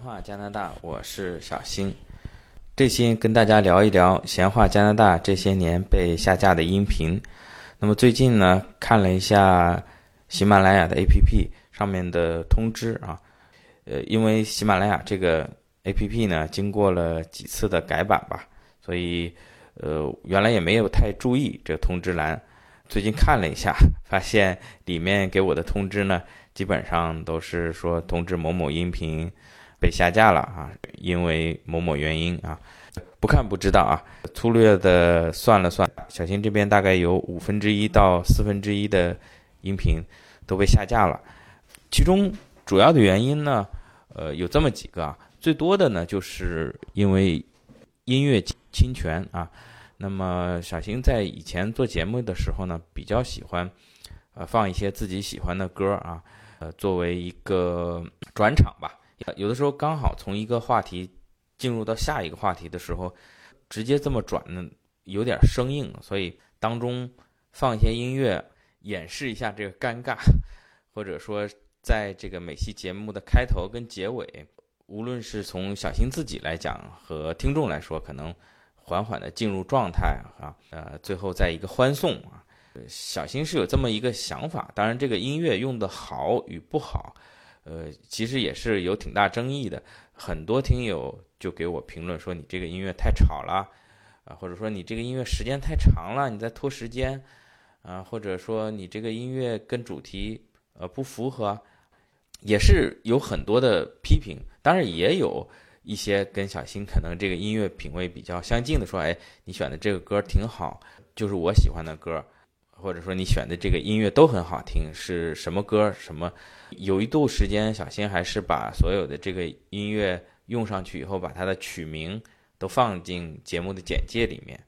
话加拿大，我是小新。这期跟大家聊一聊闲话加拿大这些年被下架的音频。那么最近呢，看了一下喜马拉雅的 APP 上面的通知啊，呃，因为喜马拉雅这个 APP 呢，经过了几次的改版吧，所以呃，原来也没有太注意这个通知栏。最近看了一下，发现里面给我的通知呢，基本上都是说通知某某音频。被下架了啊，因为某某原因啊，不看不知道啊。粗略的算了算，小新这边大概有五分之一到四分之一的音频都被下架了。其中主要的原因呢，呃，有这么几个啊。最多的呢，就是因为音乐侵权啊。那么小新在以前做节目的时候呢，比较喜欢呃放一些自己喜欢的歌啊，呃，作为一个转场吧。有的时候刚好从一个话题进入到下一个话题的时候，直接这么转呢，有点生硬，所以当中放一些音乐演示一下这个尴尬，或者说在这个每期节目的开头跟结尾，无论是从小新自己来讲和听众来说，可能缓缓的进入状态啊，呃，最后在一个欢送啊，小新是有这么一个想法，当然这个音乐用的好与不好。呃，其实也是有挺大争议的，很多听友就给我评论说你这个音乐太吵了，啊，或者说你这个音乐时间太长了，你在拖时间，啊，或者说你这个音乐跟主题呃不符合，也是有很多的批评。当然也有一些跟小新可能这个音乐品味比较相近的说，哎，你选的这个歌挺好，就是我喜欢的歌。或者说你选的这个音乐都很好听，是什么歌？什么？有一度时间，小新还是把所有的这个音乐用上去以后，把它的曲名都放进节目的简介里面。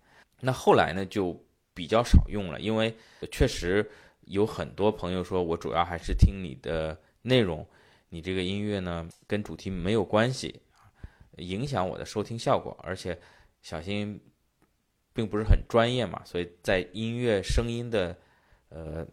那后来呢，就比较少用了，因为确实有很多朋友说我主要还是听你的内容，你这个音乐呢跟主题没有关系影响我的收听效果。而且小新。并不是很专业嘛，所以在音乐声音的，呃，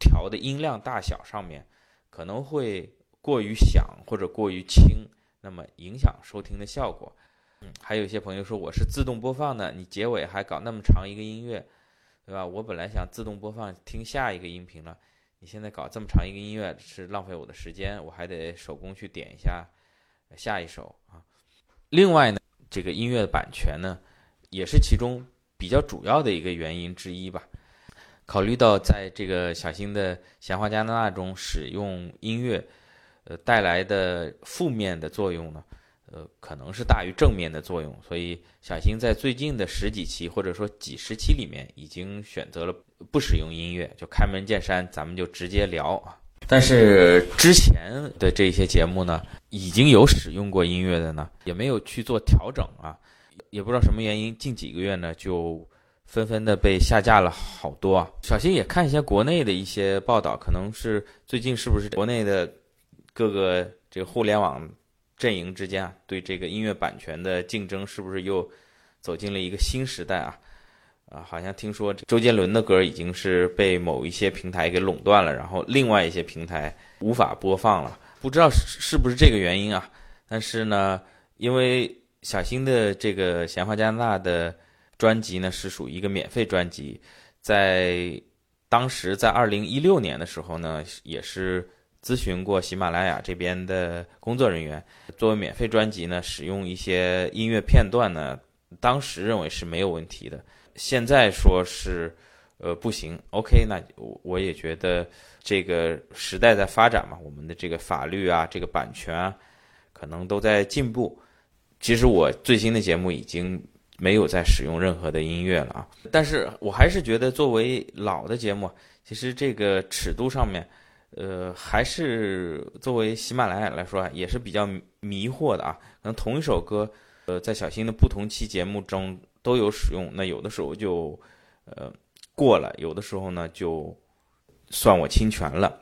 调的音量大小上面，可能会过于响或者过于轻，那么影响收听的效果。嗯，还有一些朋友说我是自动播放的，你结尾还搞那么长一个音乐，对吧？我本来想自动播放听下一个音频了，你现在搞这么长一个音乐是浪费我的时间，我还得手工去点一下下一首啊。另外呢，这个音乐的版权呢，也是其中。比较主要的一个原因之一吧。考虑到在这个小新的闲话加拿大中使用音乐，呃带来的负面的作用呢，呃可能是大于正面的作用，所以小新在最近的十几期或者说几十期里面已经选择了不使用音乐，就开门见山，咱们就直接聊啊。但是之前的这些节目呢，已经有使用过音乐的呢，也没有去做调整啊。也不知道什么原因，近几个月呢就纷纷的被下架了好多啊。小新也看一些国内的一些报道，可能是最近是不是国内的各个这个互联网阵营之间啊，对这个音乐版权的竞争是不是又走进了一个新时代啊？啊，好像听说周杰伦的歌已经是被某一些平台给垄断了，然后另外一些平台无法播放了，不知道是是不是这个原因啊？但是呢，因为。小新的这个闲话加拿大的专辑呢，是属于一个免费专辑，在当时在二零一六年的时候呢，也是咨询过喜马拉雅这边的工作人员，作为免费专辑呢，使用一些音乐片段呢，当时认为是没有问题的，现在说是呃不行。OK，那我我也觉得这个时代在发展嘛，我们的这个法律啊，这个版权啊，可能都在进步。其实我最新的节目已经没有再使用任何的音乐了啊，但是我还是觉得作为老的节目，其实这个尺度上面，呃，还是作为喜马拉雅来说啊也是比较迷惑的啊。可能同一首歌，呃，在小新的不同期节目中都有使用，那有的时候就呃过了，有的时候呢就算我侵权了。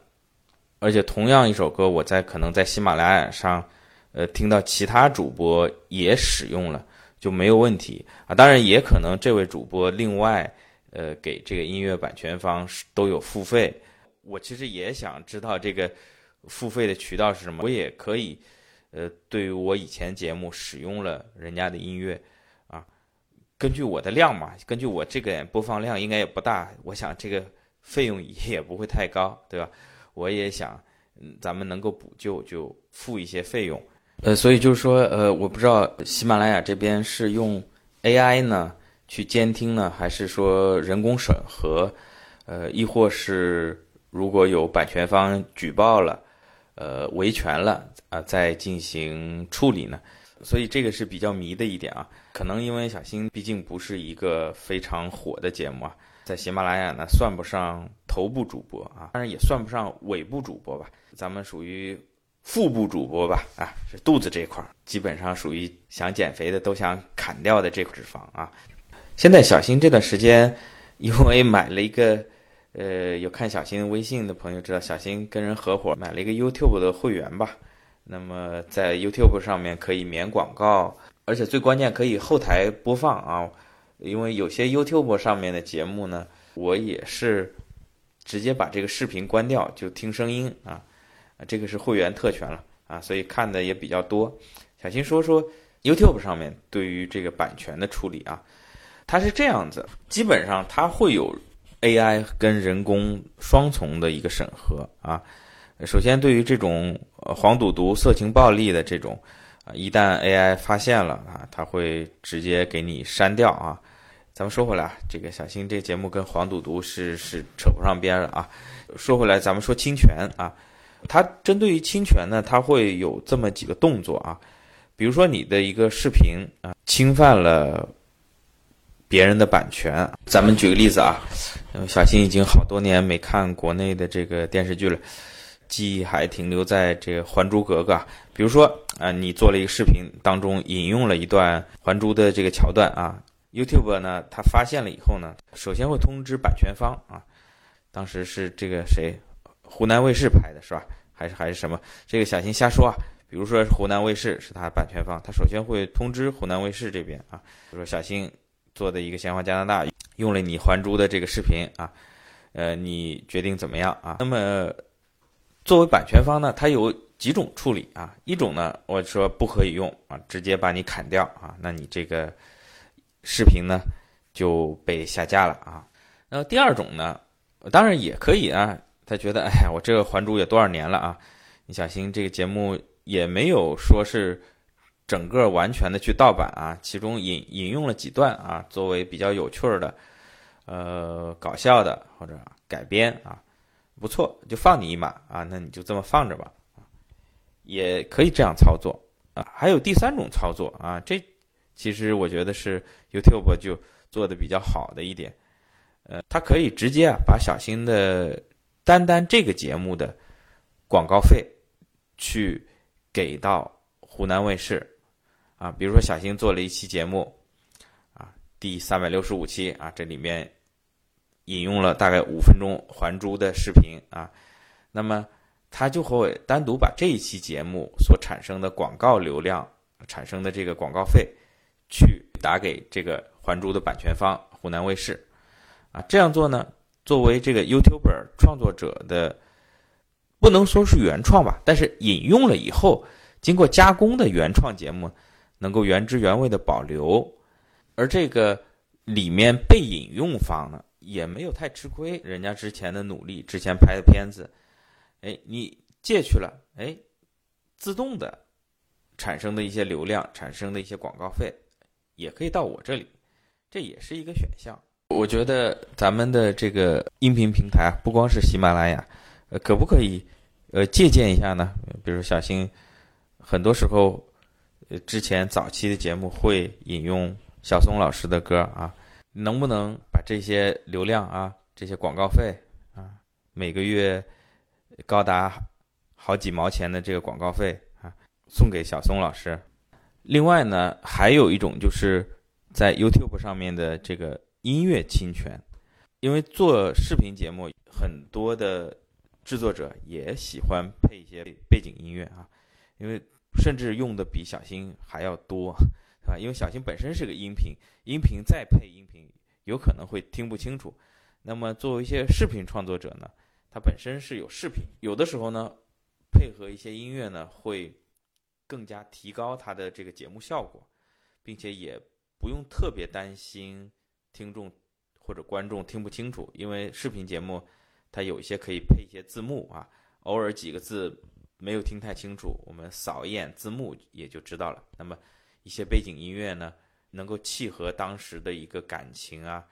而且同样一首歌，我在可能在喜马拉雅上。呃，听到其他主播也使用了就没有问题啊。当然，也可能这位主播另外呃给这个音乐版权方都有付费。我其实也想知道这个付费的渠道是什么，我也可以呃，对于我以前节目使用了人家的音乐，啊，根据我的量嘛，根据我这个播放量应该也不大，我想这个费用也不会太高，对吧？我也想，嗯，咱们能够补救就付一些费用，呃，所以就是说，呃，我不知道喜马拉雅这边是用 AI 呢去监听呢，还是说人工审核，呃，亦或是如果有版权方举报了。呃，维权了啊，再进行处理呢，所以这个是比较迷的一点啊。可能因为小新毕竟不是一个非常火的节目啊，在喜马拉雅呢算不上头部主播啊，当然也算不上尾部主播吧，咱们属于腹部主播吧啊，是肚子这块儿，基本上属于想减肥的都想砍掉的这块脂肪啊。现在小新这段时间，因为买了一个。呃，有看小新微信的朋友知道，小新跟人合伙买了一个 YouTube 的会员吧。那么在 YouTube 上面可以免广告，而且最关键可以后台播放啊。因为有些 YouTube 上面的节目呢，我也是直接把这个视频关掉就听声音啊。这个是会员特权了啊，所以看的也比较多。小新说说 YouTube 上面对于这个版权的处理啊，它是这样子，基本上它会有。AI 跟人工双重的一个审核啊，首先对于这种黄赌毒、色情暴力的这种啊，一旦 AI 发现了啊，它会直接给你删掉啊。咱们说回来，这个小新这节目跟黄赌毒是是扯不上边儿啊。说回来，咱们说侵权啊，它针对于侵权呢，它会有这么几个动作啊，比如说你的一个视频啊，侵犯了。别人的版权，咱们举个例子啊，小新已经好多年没看国内的这个电视剧了，记忆还停留在这个《还珠格格》。比如说啊，你做了一个视频，当中引用了一段《还珠》的这个桥段啊，YouTube 呢，他发现了以后呢，首先会通知版权方啊，当时是这个谁，湖南卫视拍的是吧？还是还是什么？这个小新瞎说啊。比如说湖南卫视是他版权方，他首先会通知湖南卫视这边啊，就说小新。做的一个闲话加拿大用了你还珠的这个视频啊，呃，你决定怎么样啊？那么作为版权方呢，它有几种处理啊？一种呢，我说不可以用啊，直接把你砍掉啊，那你这个视频呢就被下架了啊。那第二种呢，当然也可以啊，他觉得哎呀，我这个还珠也多少年了啊，你小心这个节目也没有说是。整个完全的去盗版啊，其中引引用了几段啊，作为比较有趣的、呃搞笑的或者改编啊，不错，就放你一马啊，那你就这么放着吧，也可以这样操作啊。还有第三种操作啊，这其实我觉得是 YouTube 就做的比较好的一点，呃，它可以直接啊把小新的单单这个节目的广告费去给到湖南卫视。啊，比如说小新做了一期节目，啊，第三百六十五期啊，这里面引用了大概五分钟《还珠》的视频啊，那么他就会单独把这一期节目所产生的广告流量产生的这个广告费，去打给这个《还珠》的版权方湖南卫视，啊，这样做呢，作为这个 YouTuber 创作者的，不能说是原创吧，但是引用了以后经过加工的原创节目。能够原汁原味的保留，而这个里面被引用方呢，也没有太吃亏，人家之前的努力，之前拍的片子，哎，你借去了，哎，自动的产生的一些流量，产生的一些广告费，也可以到我这里，这也是一个选项。我觉得咱们的这个音频平台啊，不光是喜马拉雅，呃，可不可以呃借鉴一下呢？比如小新，很多时候。呃之前早期的节目会引用小松老师的歌啊，能不能把这些流量啊、这些广告费啊，每个月高达好几毛钱的这个广告费啊，送给小松老师？另外呢，还有一种就是在 YouTube 上面的这个音乐侵权，因为做视频节目，很多的制作者也喜欢配一些背景音乐啊，因为。甚至用的比小新还要多，是吧？因为小新本身是个音频，音频再配音频，有可能会听不清楚。那么作为一些视频创作者呢，他本身是有视频，有的时候呢，配合一些音乐呢，会更加提高它的这个节目效果，并且也不用特别担心听众或者观众听不清楚，因为视频节目它有一些可以配一些字幕啊，偶尔几个字没有听太清楚，我们扫一眼字幕也就知道了。那么一些背景音乐呢，能够契合当时的一个感情啊，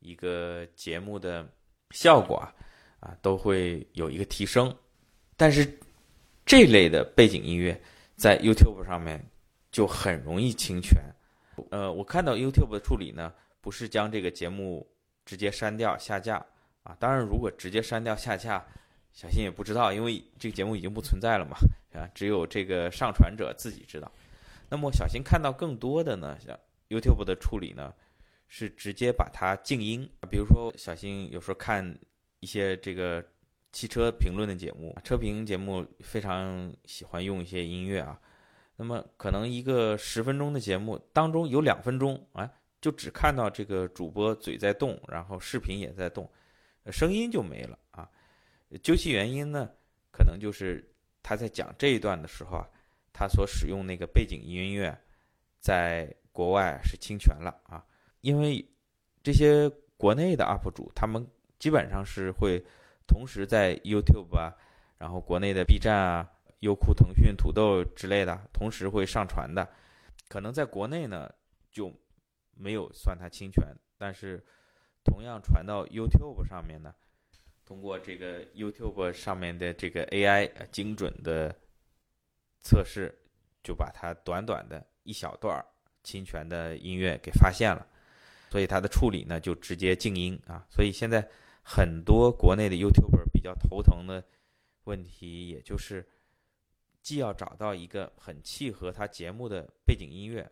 一个节目的效果啊，啊都会有一个提升。但是这类的背景音乐。在 YouTube 上面就很容易侵权，呃，我看到 YouTube 的处理呢，不是将这个节目直接删掉下架啊。当然，如果直接删掉下架，小新也不知道，因为这个节目已经不存在了嘛，啊，只有这个上传者自己知道。那么，小新看到更多的呢，像 YouTube 的处理呢，是直接把它静音。比如说，小新有时候看一些这个。汽车评论的节目，车评节目非常喜欢用一些音乐啊。那么可能一个十分钟的节目当中有两分钟啊，就只看到这个主播嘴在动，然后视频也在动，声音就没了啊。究其原因呢，可能就是他在讲这一段的时候啊，他所使用那个背景音乐，在国外是侵权了啊。因为这些国内的 UP 主，他们基本上是会。同时在 YouTube 啊，然后国内的 B 站啊、优酷、腾讯、土豆之类的，同时会上传的。可能在国内呢就没有算它侵权，但是同样传到 YouTube 上面呢，通过这个 YouTube 上面的这个 AI 精准的测试，就把它短短的一小段侵权的音乐给发现了，所以它的处理呢就直接静音啊。所以现在。很多国内的 YouTuber 比较头疼的问题，也就是既要找到一个很契合他节目的背景音乐，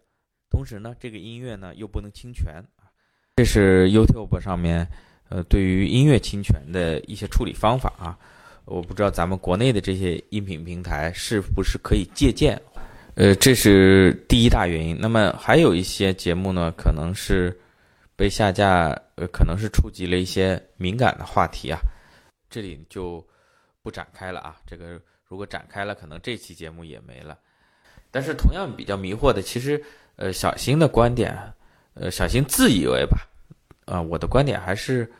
同时呢，这个音乐呢又不能侵权啊。这是 YouTube 上面呃对于音乐侵权的一些处理方法啊。我不知道咱们国内的这些音频平台是不是可以借鉴？呃，这是第一大原因。那么还有一些节目呢，可能是。被下架，呃，可能是触及了一些敏感的话题啊，这里就不展开了啊。这个如果展开了，可能这期节目也没了。但是同样比较迷惑的，其实，呃，小新的观点，呃，小新自以为吧，啊，我的观点还是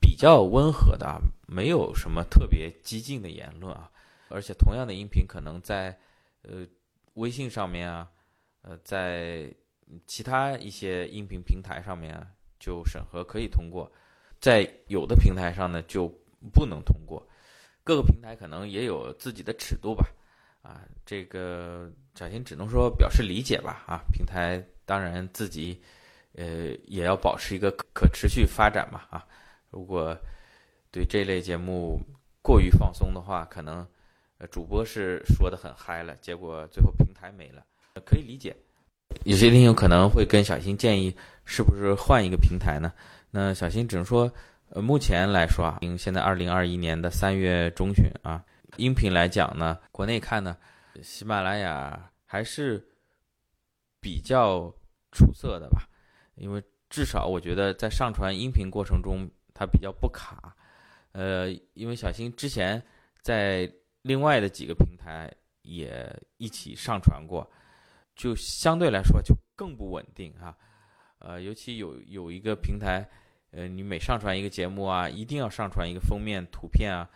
比较温和的，没有什么特别激进的言论啊。而且同样的音频，可能在呃微信上面啊，呃，在。其他一些音频平台上面就审核可以通过，在有的平台上呢就不能通过。各个平台可能也有自己的尺度吧，啊，这个小新只能说表示理解吧，啊，平台当然自己呃也要保持一个可持续发展嘛，啊，如果对这类节目过于放松的话，可能呃主播是说的很嗨了，结果最后平台没了，可以理解。有些听友可能会跟小新建议，是不是换一个平台呢？那小新只能说，呃，目前来说啊，因为现在二零二一年的三月中旬啊，音频来讲呢，国内看呢，喜马拉雅还是比较出色的吧，因为至少我觉得在上传音频过程中它比较不卡，呃，因为小新之前在另外的几个平台也一起上传过。就相对来说就更不稳定啊，呃，尤其有有一个平台，呃，你每上传一个节目啊，一定要上传一个封面图片啊，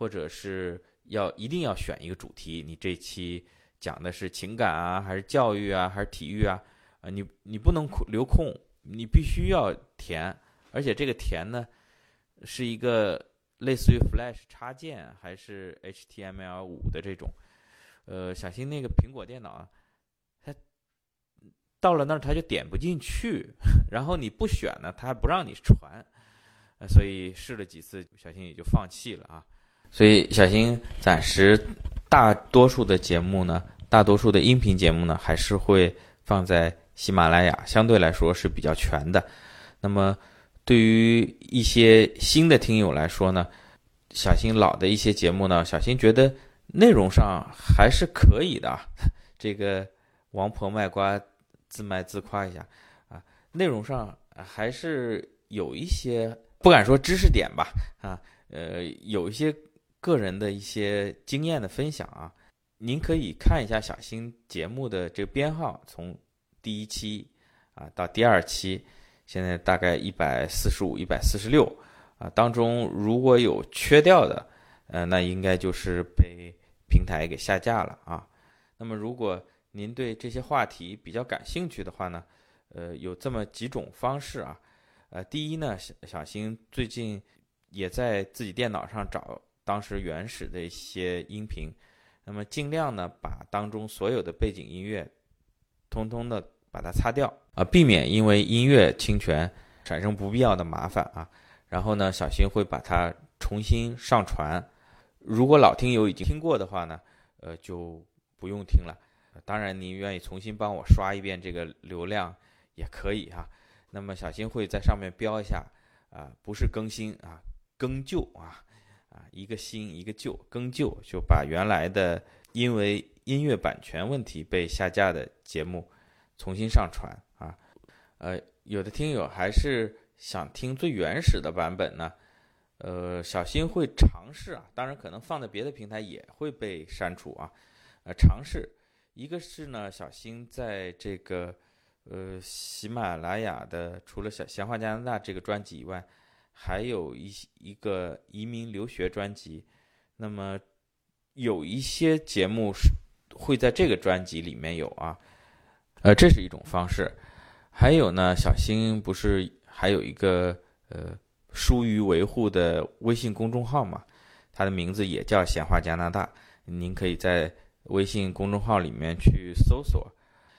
或者是要一定要选一个主题，你这期讲的是情感啊，还是教育啊，还是体育啊？啊，你你不能留空，你必须要填，而且这个填呢，是一个类似于 Flash 插件还是 HTML 五的这种，呃，小新那个苹果电脑啊。它到了那儿它就点不进去，然后你不选呢，它还不让你传，所以试了几次，小新也就放弃了啊。所以小新暂时大多数的节目呢，大多数的音频节目呢，还是会放在喜马拉雅，相对来说是比较全的。那么对于一些新的听友来说呢，小新老的一些节目呢，小新觉得内容上还是可以的。这个王婆卖瓜。自卖自夸一下，啊，内容上还是有一些不敢说知识点吧，啊，呃，有一些个人的一些经验的分享啊，您可以看一下小新节目的这个编号，从第一期啊到第二期，现在大概一百四十五、一百四十六啊，当中如果有缺掉的，呃，那应该就是被平台给下架了啊。那么如果您对这些话题比较感兴趣的话呢，呃，有这么几种方式啊。呃，第一呢，小小新最近也在自己电脑上找当时原始的一些音频，那么尽量呢把当中所有的背景音乐，通通的把它擦掉啊，避免因为音乐侵权产生不必要的麻烦啊。然后呢，小新会把它重新上传。如果老听友已经听过的话呢，呃，就不用听了。当然，您愿意重新帮我刷一遍这个流量也可以哈。那么小新会在上面标一下啊，不是更新啊，更旧啊，啊，一个新一个旧，更旧就把原来的因为音乐版权问题被下架的节目重新上传啊。呃，有的听友还是想听最原始的版本呢，呃，小新会尝试啊，当然可能放在别的平台也会被删除啊，呃，尝试。一个是呢，小新在这个呃喜马拉雅的，除了《小闲话加拿大》这个专辑以外，还有一一个移民留学专辑。那么有一些节目是会在这个专辑里面有啊，呃，这是一种方式。还有呢，小新不是还有一个呃疏于维护的微信公众号嘛？它的名字也叫“闲话加拿大”，您可以在。微信公众号里面去搜索，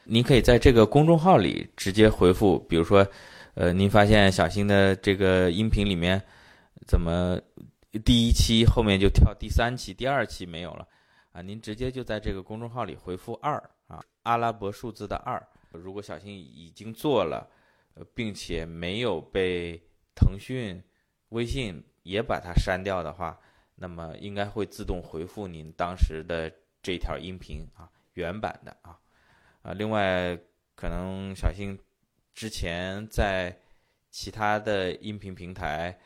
您可以在这个公众号里直接回复，比如说，呃，您发现小新的这个音频里面怎么第一期后面就跳第三期、第二期没有了啊？您直接就在这个公众号里回复二啊，阿拉伯数字的二。如果小新已经做了，并且没有被腾讯、微信也把它删掉的话，那么应该会自动回复您当时的。这条音频啊，原版的啊，啊，另外可能小新之前在其他的音频平台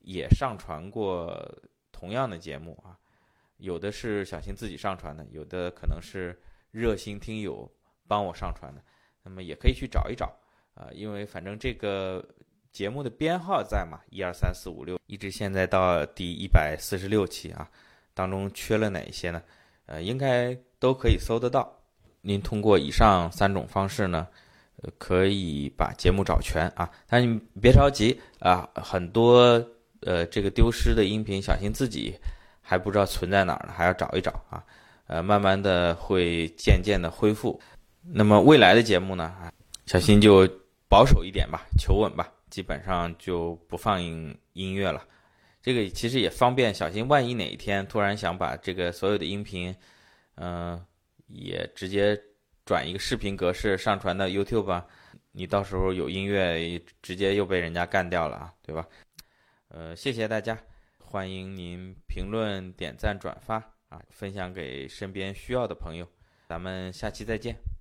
也上传过同样的节目啊，有的是小新自己上传的，有的可能是热心听友帮我上传的，那么也可以去找一找啊，因为反正这个节目的编号在嘛，一二三四五六，一直现在到第一百四十六期啊，当中缺了哪一些呢？呃，应该都可以搜得到。您通过以上三种方式呢，可以把节目找全啊。但你别着急啊，很多呃这个丢失的音频，小新自己还不知道存在哪儿呢，还要找一找啊。呃，慢慢的会渐渐的恢复。那么未来的节目呢，小新就保守一点吧，求稳吧，基本上就不放音音乐了。这个其实也方便小新，万一哪一天突然想把这个所有的音频，嗯，也直接转一个视频格式上传到 YouTube 吧，你到时候有音乐直接又被人家干掉了啊，对吧？呃，谢谢大家，欢迎您评论、点赞、转发啊，分享给身边需要的朋友，咱们下期再见。